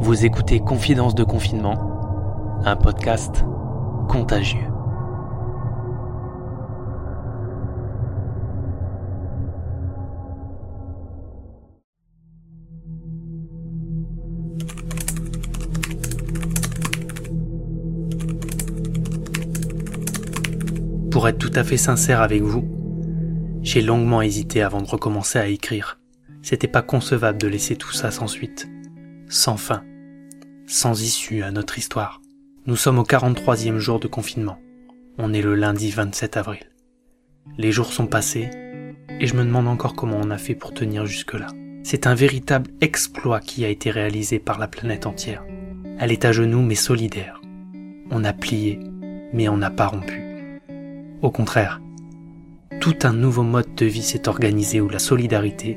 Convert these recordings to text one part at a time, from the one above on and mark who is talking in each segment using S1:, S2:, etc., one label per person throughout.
S1: Vous écoutez Confidence de confinement, un podcast contagieux. Pour être tout à fait sincère avec vous, j'ai longuement hésité avant de recommencer à écrire. C'était pas concevable de laisser tout ça sans suite, sans fin, sans issue à notre histoire. Nous sommes au 43e jour de confinement. On est le lundi 27 avril. Les jours sont passés et je me demande encore comment on a fait pour tenir jusque-là. C'est un véritable exploit qui a été réalisé par la planète entière. Elle est à genoux mais solidaire. On a plié mais on n'a pas rompu. Au contraire, tout un nouveau mode de vie s'est organisé où la solidarité,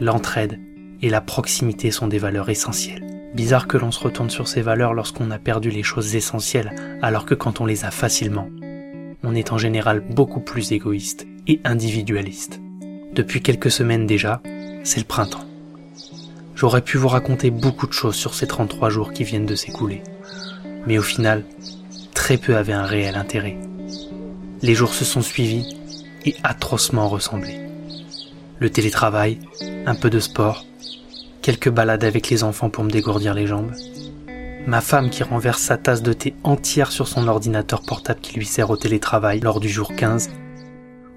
S1: l'entraide et la proximité sont des valeurs essentielles. Bizarre que l'on se retourne sur ces valeurs lorsqu'on a perdu les choses essentielles alors que quand on les a facilement, on est en général beaucoup plus égoïste et individualiste. Depuis quelques semaines déjà, c'est le printemps. J'aurais pu vous raconter beaucoup de choses sur ces 33 jours qui viennent de s'écouler. Mais au final, très peu avaient un réel intérêt. Les jours se sont suivis et atrocement ressemblé. Le télétravail, un peu de sport, quelques balades avec les enfants pour me dégourdir les jambes, ma femme qui renverse sa tasse de thé entière sur son ordinateur portable qui lui sert au télétravail lors du jour 15,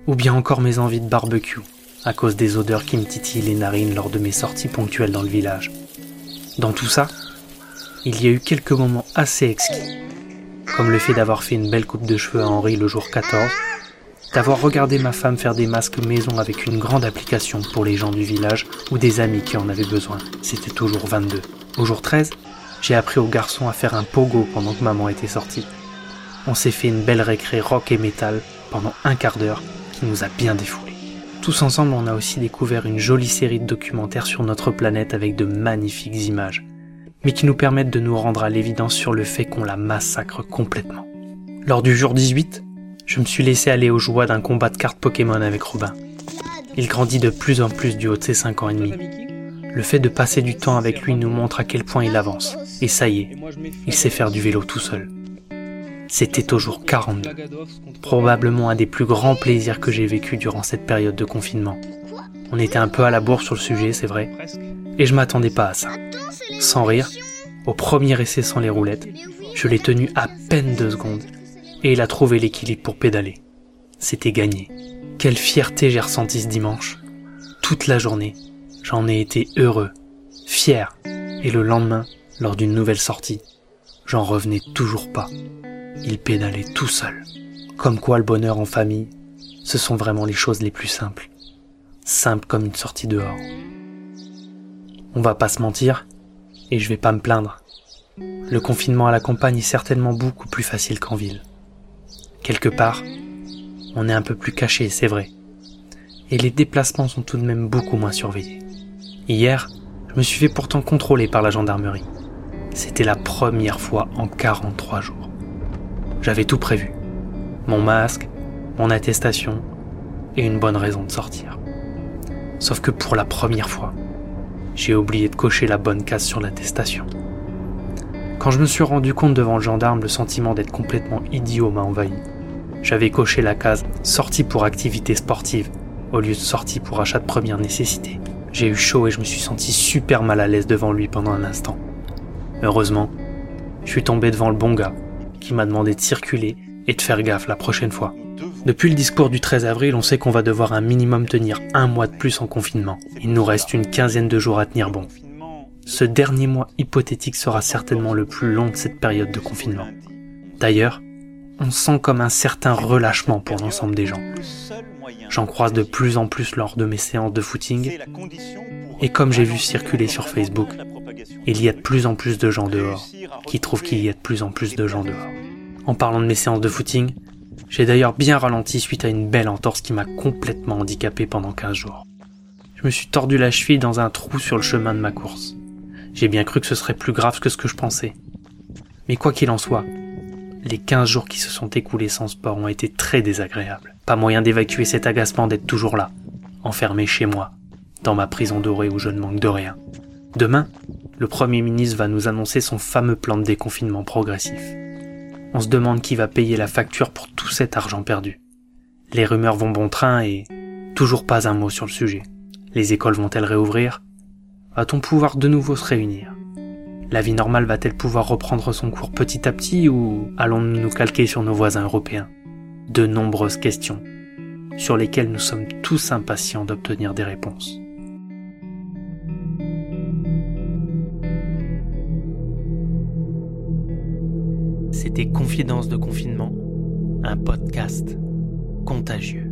S1: ou bien encore mes envies de barbecue à cause des odeurs qui me titillent les narines lors de mes sorties ponctuelles dans le village. Dans tout ça, il y a eu quelques moments assez exquis, comme le fait d'avoir fait une belle coupe de cheveux à Henri le jour 14, d'avoir regardé ma femme faire des masques maison avec une grande application pour les gens du village ou des amis qui en avaient besoin. C'était toujours 22. Au jour 13, j'ai appris au garçon à faire un pogo pendant que maman était sortie. On s'est fait une belle récré rock et métal pendant un quart d'heure qui nous a bien défoulés. Tous ensemble, on a aussi découvert une jolie série de documentaires sur notre planète avec de magnifiques images mais qui nous permettent de nous rendre à l'évidence sur le fait qu'on la massacre complètement. Lors du jour 18, je me suis laissé aller aux joies d'un combat de cartes Pokémon avec Robin. Il grandit de plus en plus du haut de ses 5 ans et demi. Le fait de passer du temps avec lui nous montre à quel point il avance. Et ça y est, il sait faire du vélo tout seul. C'était au jour 42. Probablement un des plus grands plaisirs que j'ai vécu durant cette période de confinement. On était un peu à la bourre sur le sujet, c'est vrai, et je m'attendais pas à ça. Sans rire, au premier essai sans les roulettes, je l'ai tenu à peine deux secondes et il a trouvé l'équilibre pour pédaler. C'était gagné. Quelle fierté j'ai ressenti ce dimanche. Toute la journée, j'en ai été heureux, fier, et le lendemain, lors d'une nouvelle sortie, j'en revenais toujours pas. Il pédalait tout seul. Comme quoi le bonheur en famille, ce sont vraiment les choses les plus simples. Simples comme une sortie dehors. On va pas se mentir, et je vais pas me plaindre. Le confinement à la campagne est certainement beaucoup plus facile qu'en ville. Quelque part, on est un peu plus caché, c'est vrai. Et les déplacements sont tout de même beaucoup moins surveillés. Hier, je me suis fait pourtant contrôler par la gendarmerie. C'était la première fois en 43 jours. J'avais tout prévu. Mon masque, mon attestation et une bonne raison de sortir. Sauf que pour la première fois, j'ai oublié de cocher la bonne case sur l'attestation. Quand je me suis rendu compte devant le gendarme, le sentiment d'être complètement idiot m'a envahi. J'avais coché la case sortie pour activité sportive au lieu de sortie pour achat de première nécessité. J'ai eu chaud et je me suis senti super mal à l'aise devant lui pendant un instant. Heureusement, je suis tombé devant le bon gars qui m'a demandé de circuler et de faire gaffe la prochaine fois. Depuis le discours du 13 avril, on sait qu'on va devoir un minimum tenir un mois de plus en confinement. Il nous reste une quinzaine de jours à tenir bon. Ce dernier mois hypothétique sera certainement le plus long de cette période de confinement. D'ailleurs, on sent comme un certain relâchement pour l'ensemble des gens. J'en croise de plus en plus lors de mes séances de footing, et comme j'ai vu circuler sur Facebook, il y a de plus en plus de gens dehors, qui trouvent qu'il y a de plus en plus de gens dehors. En parlant de mes séances de footing, j'ai d'ailleurs bien ralenti suite à une belle entorse qui m'a complètement handicapé pendant 15 jours. Je me suis tordu la cheville dans un trou sur le chemin de ma course. J'ai bien cru que ce serait plus grave que ce que je pensais. Mais quoi qu'il en soit, les 15 jours qui se sont écoulés sans sport ont été très désagréables. Pas moyen d'évacuer cet agacement d'être toujours là, enfermé chez moi, dans ma prison dorée où je ne manque de rien. Demain, le Premier ministre va nous annoncer son fameux plan de déconfinement progressif. On se demande qui va payer la facture pour tout cet argent perdu. Les rumeurs vont bon train et toujours pas un mot sur le sujet. Les écoles vont-elles réouvrir? Va-t-on pouvoir de nouveau se réunir? La vie normale va-t-elle pouvoir reprendre son cours petit à petit ou allons-nous nous calquer sur nos voisins européens? De nombreuses questions sur lesquelles nous sommes tous impatients d'obtenir des réponses. C'était Confidence de confinement, un podcast contagieux.